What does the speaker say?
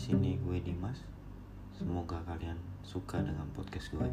sini gue Dimas. Semoga kalian suka dengan podcast gue.